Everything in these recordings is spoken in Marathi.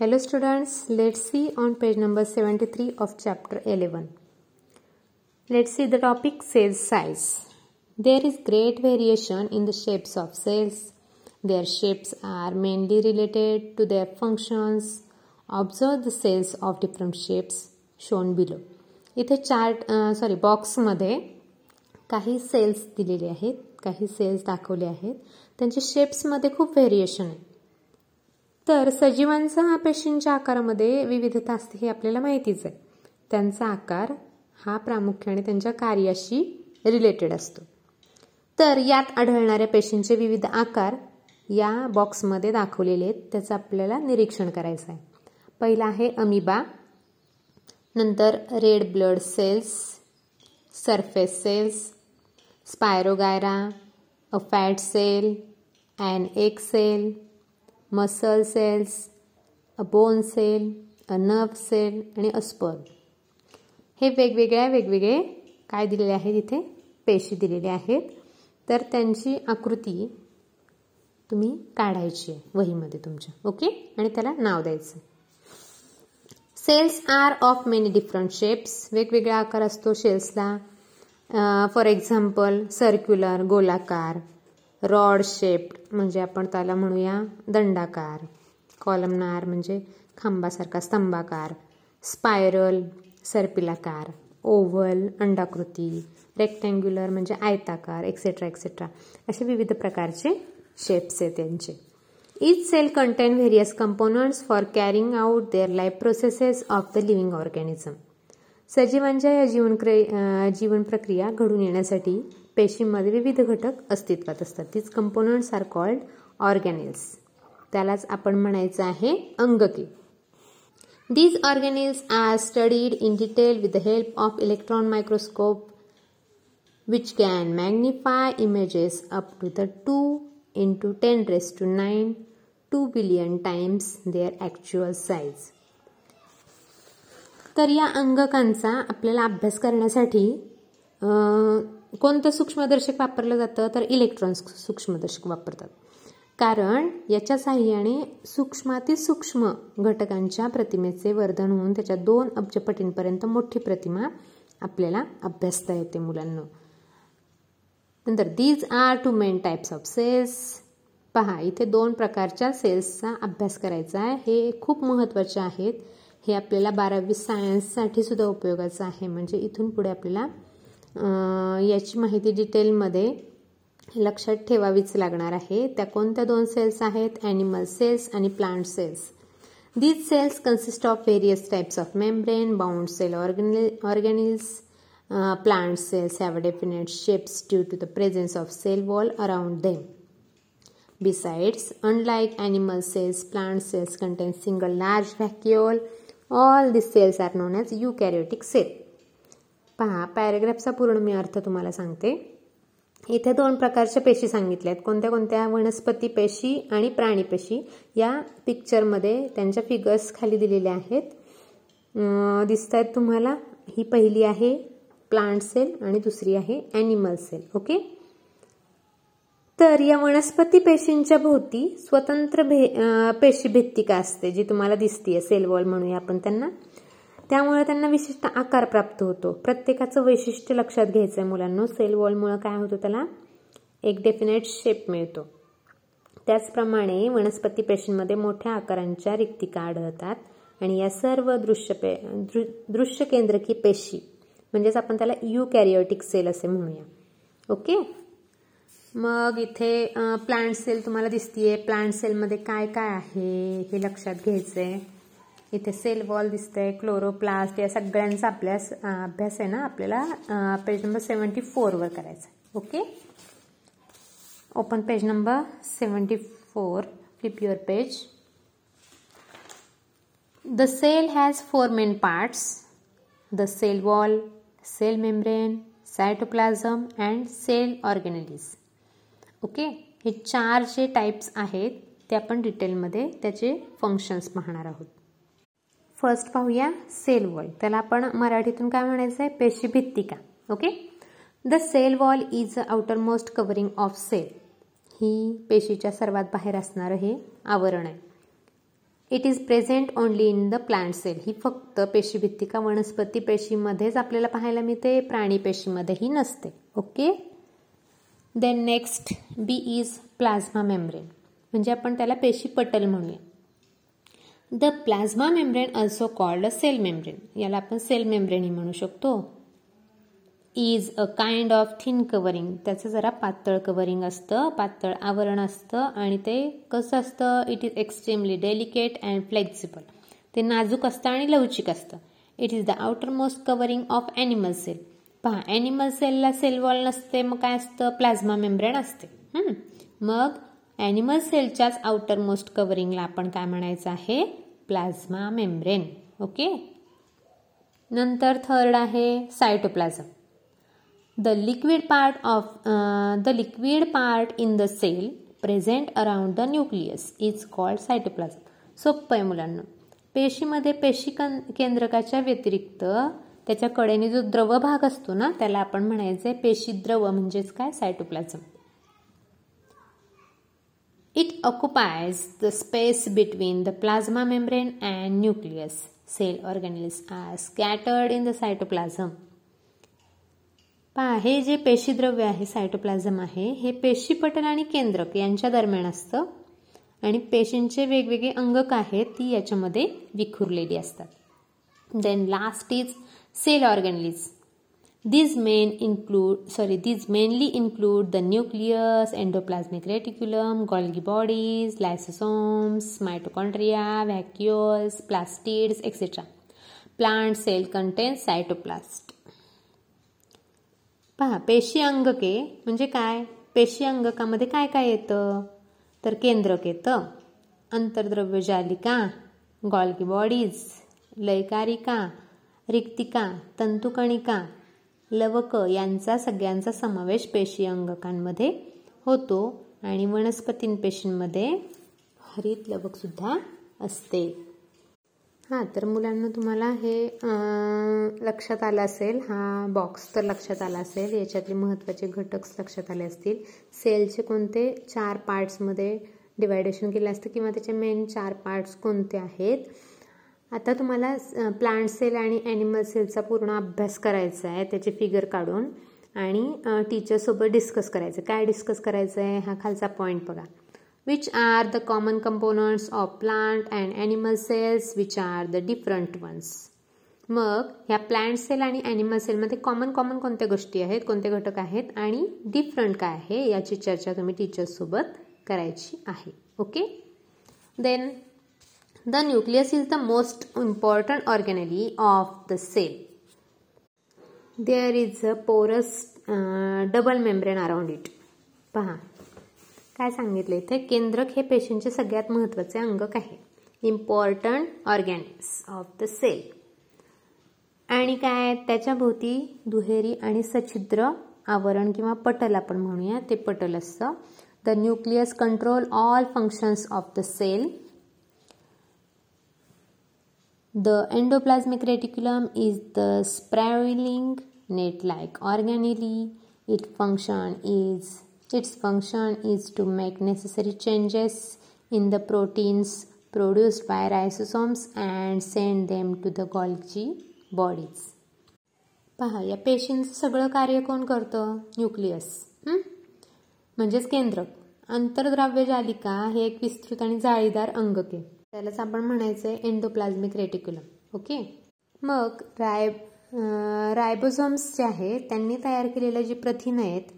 Hello students, let's see on page number 73 of chapter 11. Let's see the topic cells size. There is great variation in the shapes of cells. Their shapes are mainly related to their functions. Observe the cells of different shapes shown below. इथे चार्ट सॉरी बॉक्समध्ये काही सेल्स दिलेले आहेत काही सेल्स दाखवले आहेत त्यांच्या शेप्समध्ये खूप व्हेरिएशन आहे तर सजीवांचा हा पेशींच्या आकारामध्ये विविधता असते हे आपल्याला माहितीच आहे. त्यांचा आकार हा प्रामुख्याने त्यांच्या कार्याशी रिलेटेड असतो. तर यात आढळणाऱ्या पेशींचे विविध आकार या बॉक्समध्ये दाखवलेले आहेत. त्याचं आपल्याला निरीक्षण करायचं आहे. पहिला आहे अमिबा नंतर red blood cells surface cells spirogyra a fat cell and एक cell muscle cells a bone cell a nerve cell आणि अस्पर हे वेगवेगळ्या वेगवेगळे काय दिलेले आहेत इथे? पेशी दिलेले आहेत. तर त्यांची आकृती तुम्ही काढायची आहे वहीमध्ये तुमच्या. ओके? आणि त्याला नाव द्यायचं. Cells are of many different shapes. वेगवेगळा आकार असतो शेल्सला. फॉर एक्झाम्पल सर्क्युलर गोलाकार रॉड शेप्ड म्हणजे आपण त्याला म्हणूया दंडाकार. कॉलमनार म्हणजे खांबासारखा स्तंभाकार. स्पायरल सर्पिलाकार. ओव्हल अंडाकृती. रेक्टँग्युलर म्हणजे आयताकार एक्सेट्रा एक्सेट्रा असे विविध प्रकारचे शेप्स आहेत त्यांचे each cell contain various components for carrying out their life processes of the living organism सजीवांच्या या जीवन जीवन प्रक्रिया घडून येण्यासाठी पेशीमध्ये विविध घटक अस्तित्वात असतात. तीच कंपोनंट्स आर कॉल्ड ऑर्गॅनिल्स त्यालाच आपण म्हणायचं आहे अंगकी. These organelles are studied in detail with the help of electron microscope which can magnify images up to the two into ten raise to nine two billion times their actual size तर या अंगकांचा आपल्याला अभ्यास करण्यासाठी कोणतं सूक्ष्मदर्शक वापरलं जातं तर इलेक्ट्रॉन्स सूक्ष्मदर्शक वापरतात. कारण याच्या साह्याने सूक्ष्मातील सूक्ष्म घटकांच्या प्रतिमेचे वर्धन होऊन त्याच्या दोन अब्जपटींपर्यंत मोठी प्रतिमा आपल्याला अभ्यासता येते मुलांना. नंतर these are two main types of cells पहा इथे दोन प्रकारच्या सेल्सचा अभ्यास करायचा आहे. हे खूप महत्त्वाचे आहेत. हे आपल्याला बारावी सायन्ससाठी सुद्धा उपयोगाचं आहे. म्हणजे इथून पुढे आपल्याला याची माहिती डिटेलमध्ये लक्षात ठेवावीच लागणार आहे त्या कोणत्या दोन सेल्स आहेत ॲनिमल सेल्स आणि plant cells these cells consist of various types of membrane bound cell organ organelles plant cells have definite shapes due to the presence of cell wall around them Besides, unlike animal cells, plant cells contain single large vacuole. All these cells are known as eukaryotic cell. पहा पॅरेग्राफचा पूर्ण मी अर्थ तुम्हाला सांगते. इथे दोन प्रकारच्या पेशी सांगितल्या आहेत. कोणत्या कोणत्या? वनस्पती पेशी आणि प्राणी पेशी. या पिक्चरमध्ये त्यांच्या फिगर्स खाली दिलेल्या आहेत. दिसत आहेत तुम्हाला ही पहिली आहे प्लांट सेल आणि दुसरी आहे ॲनिमल सेल ओके तर या वनस्पती पेशींच्या भोवती स्वतंत्र भे पेशी भित्तिका असते जी तुम्हाला दिसतीये सेल वॉल म्हणूया आपण त्यांना. त्यामुळे त्यांना विशिष्ट आकार प्राप्त होतो. प्रत्येकाचं वैशिष्ट्य लक्षात घ्यायचं आहे मुलांना. सेल वॉलमुळं काय होतं त्याला? एक डेफिनेट शेप मिळतो. त्याचप्रमाणे वनस्पती पेशींमध्ये मोठ्या आकारांच्या रिक्तिका आढळतात. आणि या सर्व दृश्य पे दृश्य केंद्रकी पेशी म्हणजेच आपण त्याला यू कॅरिओटिक सेल असे म्हणूया. ओके? मग इथे प्लांट सेल तुम्हाला दिसतीये. प्लांट सेलमध्ये काय काय आहे हे लक्षात घ्यायचं आहे इथे सेल वॉल दिसतंय क्लोरोप्लास्ट या सगळ्यांचा आपल्या अभ्यास आहे ना आपल्याला पेज नंबर सेवन्टी फोरवर करायचा आहे. Okay open page number seventy four flip your page the cell has four main parts the cell wall cell membrane cytoplasm and cell organelles okay हे चार जे टाईप्स आहेत ते आपण डिटेलमध्ये त्याचे फंक्शन्स पाहणार आहोत. फर्स्ट पाहूया सेल वॉल त्याला आपण मराठीतून काय म्हणायचं आहे पेशी भित्तिका. Okay the cell wall is a outermost covering of cell ही पेशीच्या सर्वात बाहेर असणारं हे आवरण आहे. It is present only in the plant cell ही फक्त पेशीभित्तिका वनस्पती पेशीमध्येच आपल्याला पाहायला मिळते. प्राणी पेशीमध्येही नसते. Okay then next B is plasma membrane म्हणजे आपण त्याला पेशी पटल म्हणूया. The plasma membrane also called a cell membrane याला आपण सेल मेम्ब्रेनही म्हणू शकतो. Is a kind of thin covering त्याचं जरा पातळ कवरिंग असतं पातळ आवरण असतं आणि ते कसं असतं? It is extremely delicate and flexible ते नाजूक असतं आणि लवचिक असतं. It is the outermost covering of animal cell पहा ॲनिमल सेलला सेल वॉल नसते मग काय असतं? प्लाझ्मा मेम्ब्रेन असते. मग ॲनिमल सेलच्याच आउटर मोस्ट कवरिंगला आपण काय म्हणायचं आहे? प्लाझ्मा मेम्ब्रेन ओके नंतर थर्ड आहे cytoplasm the liquid part of the liquid part in the cell present around the nucleus is called cytoplasm सोप्पं आहे मुलांना. पेशीमध्ये पेशी केंद्रकाच्या व्यतिरिक्त त्याच्या कडेने जो द्रव भाग असतो ना त्याला आपण म्हणायचं आहे पेशी द्रव म्हणजेच काय? Cytoplasm It occupies the space between the plasma membrane and nucleus cell organelles are scattered in the cytoplasm पहा हे जे पेशीद्रव्य आहे सायटोप्लाझम आहे हे पेशीपटल आणि केंद्रक यांच्या दरम्यान असतं. आणि पेशींचे वेगवेगळे अंगक आहेत ती याच्यामध्ये विखुरलेली असतात. Then last is cell organelles These main include, sorry, these mainly include the nucleus, endoplasmic reticulum, Golgi bodies, lysosomes, mitochondria, vacuoles, plastids, etc. Plant cell contains cytoplast. पहा पेशी अंगके म्हणजे काय पेशी अंगकामध्ये काय काय येतं तर केंद्रक येतं अंतर्द्रव्य जालिका गॉल्गी बॉडीज लयकारिका रिक्तिका तंतुकणिका लवक यांचा सगळ्यांचा समावेश पेशी अंगकांमध्ये होतो आणि वनस्पतीं पेशींमध्ये हरित लवक सुद्धा असते. हां तर मुलांना तुम्हाला हे लक्षात आलं असेल हा बॉक्स तर लक्षात आला असेल याच्यातले महत्त्वाचे घटक लक्षात आले असतील. सेलचे कोणते? चार पार्ट्समध्ये डिवायडेशन केलं असतं किंवा त्याचे मेन चार पार्ट्स कोणते आहेत? आता तुम्हाला प्लांट सेल आणि ॲनिमल सेलचा पूर्ण अभ्यास करायचा आहे त्याचे फिगर काढून आणि टीचरसोबत डिस्कस करायचं. काय डिस्कस करायचं आहे हा खालचा पॉईंट बघा. Which are the common components of plant and animal cells which are the different ones मग ह्या प्लांट सेल आणि ॲनिमल सेलमध्ये कॉमन कॉमन कोणत्या गोष्टी आहेत कोणते घटक आहेत आणि डिफरंट काय आहे याची चर्चा तुम्ही टीचर्ससोबत करायची आहे. Okay then The nucleus is the most important organelle of the cell. There is a porous uh, double membrane around it. पहा. काय सांगितलं इथे? केंद्रक हे पेशींचे सगळ्यात महत्त्वाचे अंगक आहे. Important organics of the cell आणि काय? त्याच्या भोवती दुहेरी आणि सछिद्र आवरण किंवा पटल आपण म्हणूया. ते पटल असतं. The nucleus control all functions of the cell The endoplasmic reticulum is the spiraling net-like organelle. Its function is its function is to make necessary changes in the proteins produced by ribosomes and send them to the Golgi bodies. पहा या पेशींचं सगळं कार्य कोण करतं न्यूक्लियस म्हणजेच केंद्रक आंतरद्राव्य जालिका हे एक विस्तृत आणि जाळीदार अंगक आहे त्यालाच आपण म्हणायचं आहे एन्डोप्लाझ्मिक रेटिक्युलम ओके मग राय रायबोझोम्स जे आहे त्यांनी तयार केलेल्या जी प्रथिनं आहेत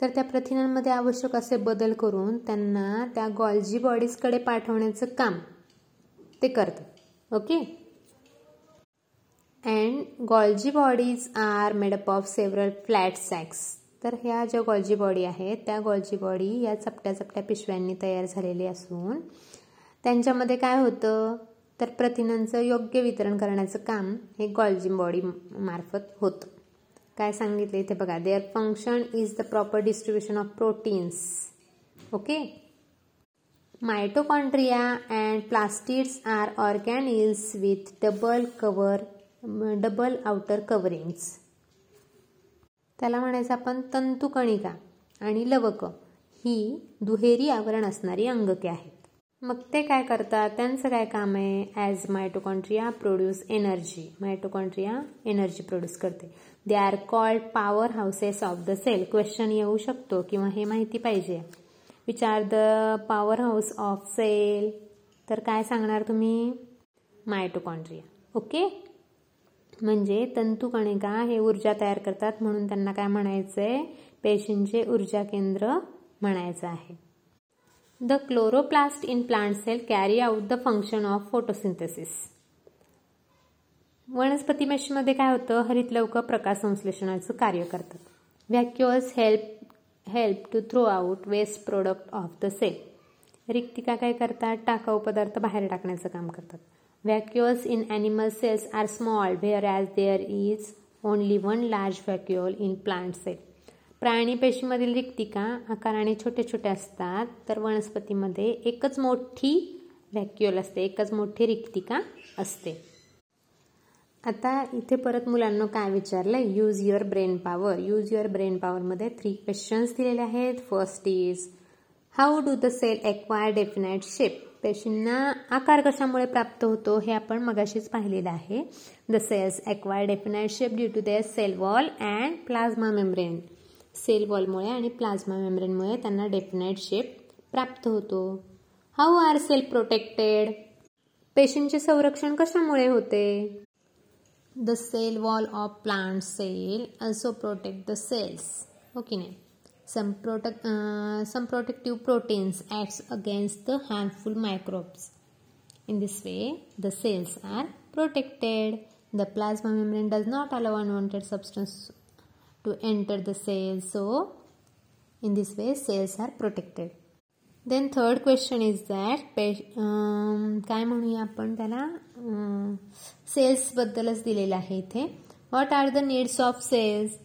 तर त्या प्रथिनांमध्ये आवश्यक असे बदल करून त्यांना त्या गॉल्जी बॉडीजकडे पाठवण्याचं काम ते करतात. Okay and Golgi bodies are made up of several flat sacs. तर ह्या ज्या गॉल्जी बॉडी आहेत त्या गॉल्जी बॉडी या चपट्या चपट्या पिशव्यांनी तयार झालेली असून त्यांच्यामध्ये काय होतं? तर प्रथिनांचं योग्य वितरण करण्याचं काम हे गॉल्जिम बॉडी मार्फत होतं. काय सांगितलं इथे बघा their function is the proper distribution of proteins okay mitochondria and plastids are organelles with double cover double outer coverings त्याला म्हणायचं आपण तंतुकणिका आणि लवक. ही दुहेरी आवरण असणारी अंगके आहेत. मग ते काय करतात? त्यांचं काय काम आहे? As mitochondria produce energy mitochondria energy produce करते. They are called powerhouses of the cell question येऊ शकतो किंवा हे माहिती पाहिजे. Which are the powerhouse of cell तर काय सांगणार तुम्ही? मायटोकॉन्ट्रिया ओके म्हणजे तंतुकणिका हे ऊर्जा तयार करतात म्हणून त्यांना काय म्हणायचं आहे पेशींचे ऊर्जा केंद्र म्हणायचं आहे. The chloroplast in plant cell carry out the function of photosynthesis वनस्पती मेशमध्ये काय होतं? हरित लवकर प्रकाश संश्लेषणाचं कार्य करतात vacuoles help help to throw out waste product of the cell रिक्तिका काय करतात? टाकाऊ पदार्थ बाहेर टाकण्याचं काम करतात. Vacuoles in animal cells are small whereas there is only one large vacuole in plant cell प्राणी पेशीमधील रिक्तिका आकाराने छोटे छोटे असतात तर वनस्पतीमध्ये एकच मोठी व्हॅक्युअल असते एकच मोठी रिक्तिका असते. आता इथे परत मुलांना काय विचारलं use your brain power use your brain पॉवरमध्ये थ्री क्वेश्चन्स दिलेले आहेत. First is how do the cell acquire definite shape पेशींना आकार कशामुळे प्राप्त होतो हे आपण मगाशीच पाहिलेलं आहे. The cells acquire definite shape due to their cell wall and plasma membrane cell वॉलमुळे आणि प्लाझ्मा मेम्ब्रेनमुळे त्यांना डेफिनेट शेप प्राप्त होतो. हाऊ आर सेल प्रोटेक्टेड पेशंटचे संरक्षण कशामुळे होते? The cell wall of plant cell also protect the cells okay ने some protect some protective proteins act against the harmful microbes in this way the cells are protected the plasma membrane does not allow unwanted substance to enter the cell so in this way cells are protected. Then third question is that पे काय म्हणूया आपण त्याला सेल्सबद्दलच दिलेलं आहे इथे what are the needs of cells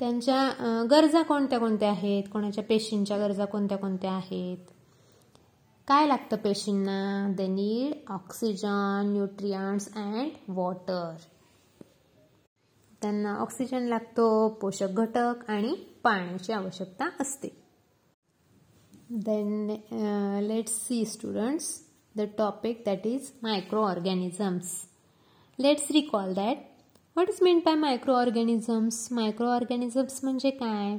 त्यांच्या गरजा कोणत्या कोणत्या आहेत कोणाच्या पेशींच्या गरजा कोणत्या कोणत्या आहेत काय लागतं पेशींना the need oxygen nutrients and water त्यांना ऑक्सिजन लागतो पोषक घटक आणि पाण्याची आवश्यकता असते. Then let's see students the topic that is microorganisms let's recall that what is mean by microorganisms microorganisms म्हणजे काय?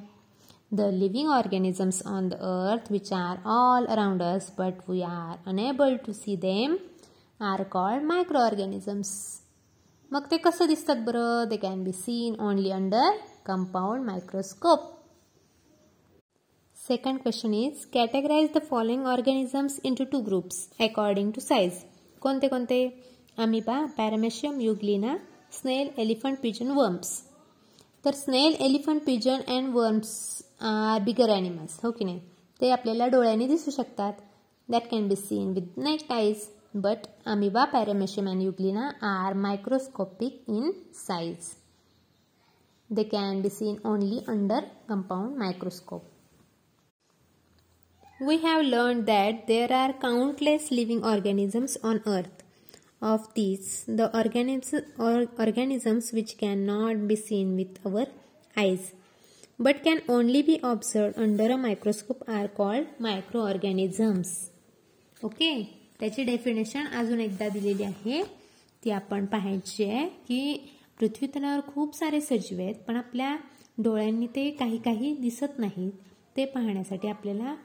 The living organisms on the earth which are all around us but we are unable to see them are called microorganisms मग ते कसं दिसतात बरं? They can be seen only under compound microscope Second question is categorize the following organisms into two groups according to size. कोणते कोणते? Amoeba paramecium euglena snail elephant pigeon worms तर snail elephant pigeon and worms are bigger animals हो की नाही? ते आपल्याला डोळ्यांनी दिसू शकतात. That can be seen with next eyes but amoeba, paramecium and euglena are microscopic in size. They can be seen only under compound microscope. We have learned that there are countless living organisms on earth. Of these, the organisms or organisms which cannot be seen with our eyes but can only be observed under a microscope are called microorganisms. Okay. त्याची डेफिनेशन अजून एकदा दिलेली आहे. ती आपण पाहायची आहे की पृथ्वी तलावर खूप सारे सजीव आहेत पण आपल्या डोळ्यांनी ते काही काही दिसत नाहीत. ते पाहण्यासाठी आपल्याला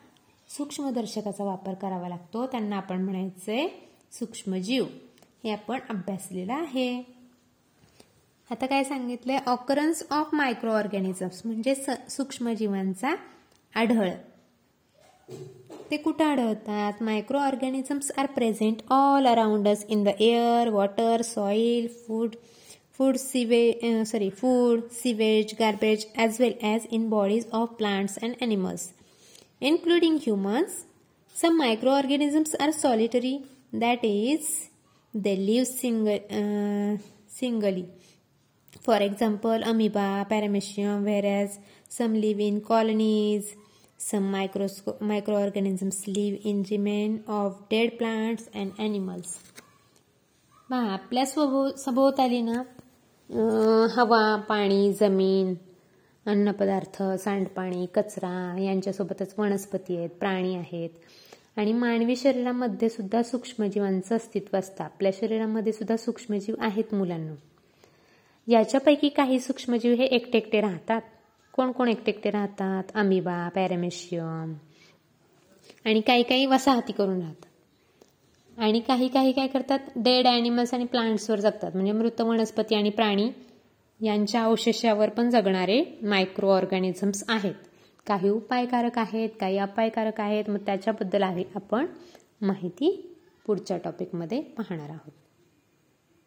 सूक्ष्मदर्शकाचा वापर करावा लागतो. त्यांना आपण म्हणायचंय सूक्ष्मजीव. हे आपण अभ्यासलेलं आहे. आता काय सांगितलंय? ऑकरन्स ऑफ मायक्रो ऑर्गॅनिझम्स म्हणजे सूक्ष्मजीवांचा आढळ. The could add that microorganisms are present all around us in the air, water, soil, food, food sewage, uh, sorry, food, sewage, garbage, as well as in bodies of plants and animals, including humans. Some microorganisms are solitary, that is, they live single, uh, singly. For example, amoeba, paramecium, whereas some live in colonies. Some microorganisms live in remain of dead plants and animals. आपल्या स्वभो सभोवताली ना हवा पाणी जमीन अन्नपदार्थ सांडपाणी कचरा यांच्यासोबतच वनस्पती आहेत प्राणी आहेत. आणि मानवी शरीरामध्ये सुद्धा सूक्ष्मजीवांचं अस्तित्व असतं. आपल्या शरीरामध्ये सुद्धा सूक्ष्मजीव आहेत मुलांना. याच्यापैकी काही सूक्ष्मजीव हे एकटे एकटे राहतात. कोण कोण एकटे एकटे राहतात अमिबा पॅरामेशियम आणि काही काही वसाहती करून राहतात. आणि काही काही काय करतात? डेड ॲनिमल्स आणि प्लांट्सवर जगतात. म्हणजे मृत वनस्पती आणि प्राणी यांच्या अवशेषावर पण जगणारे मायक्रो ऑर्गॅनिझम्स आहेत. काही उपायकारक आहेत काही अपायकारक आहेत. मग त्याच्याबद्दल आहे आपण माहिती पुढच्या टॉपिकमध्ये पाहणार आहोत.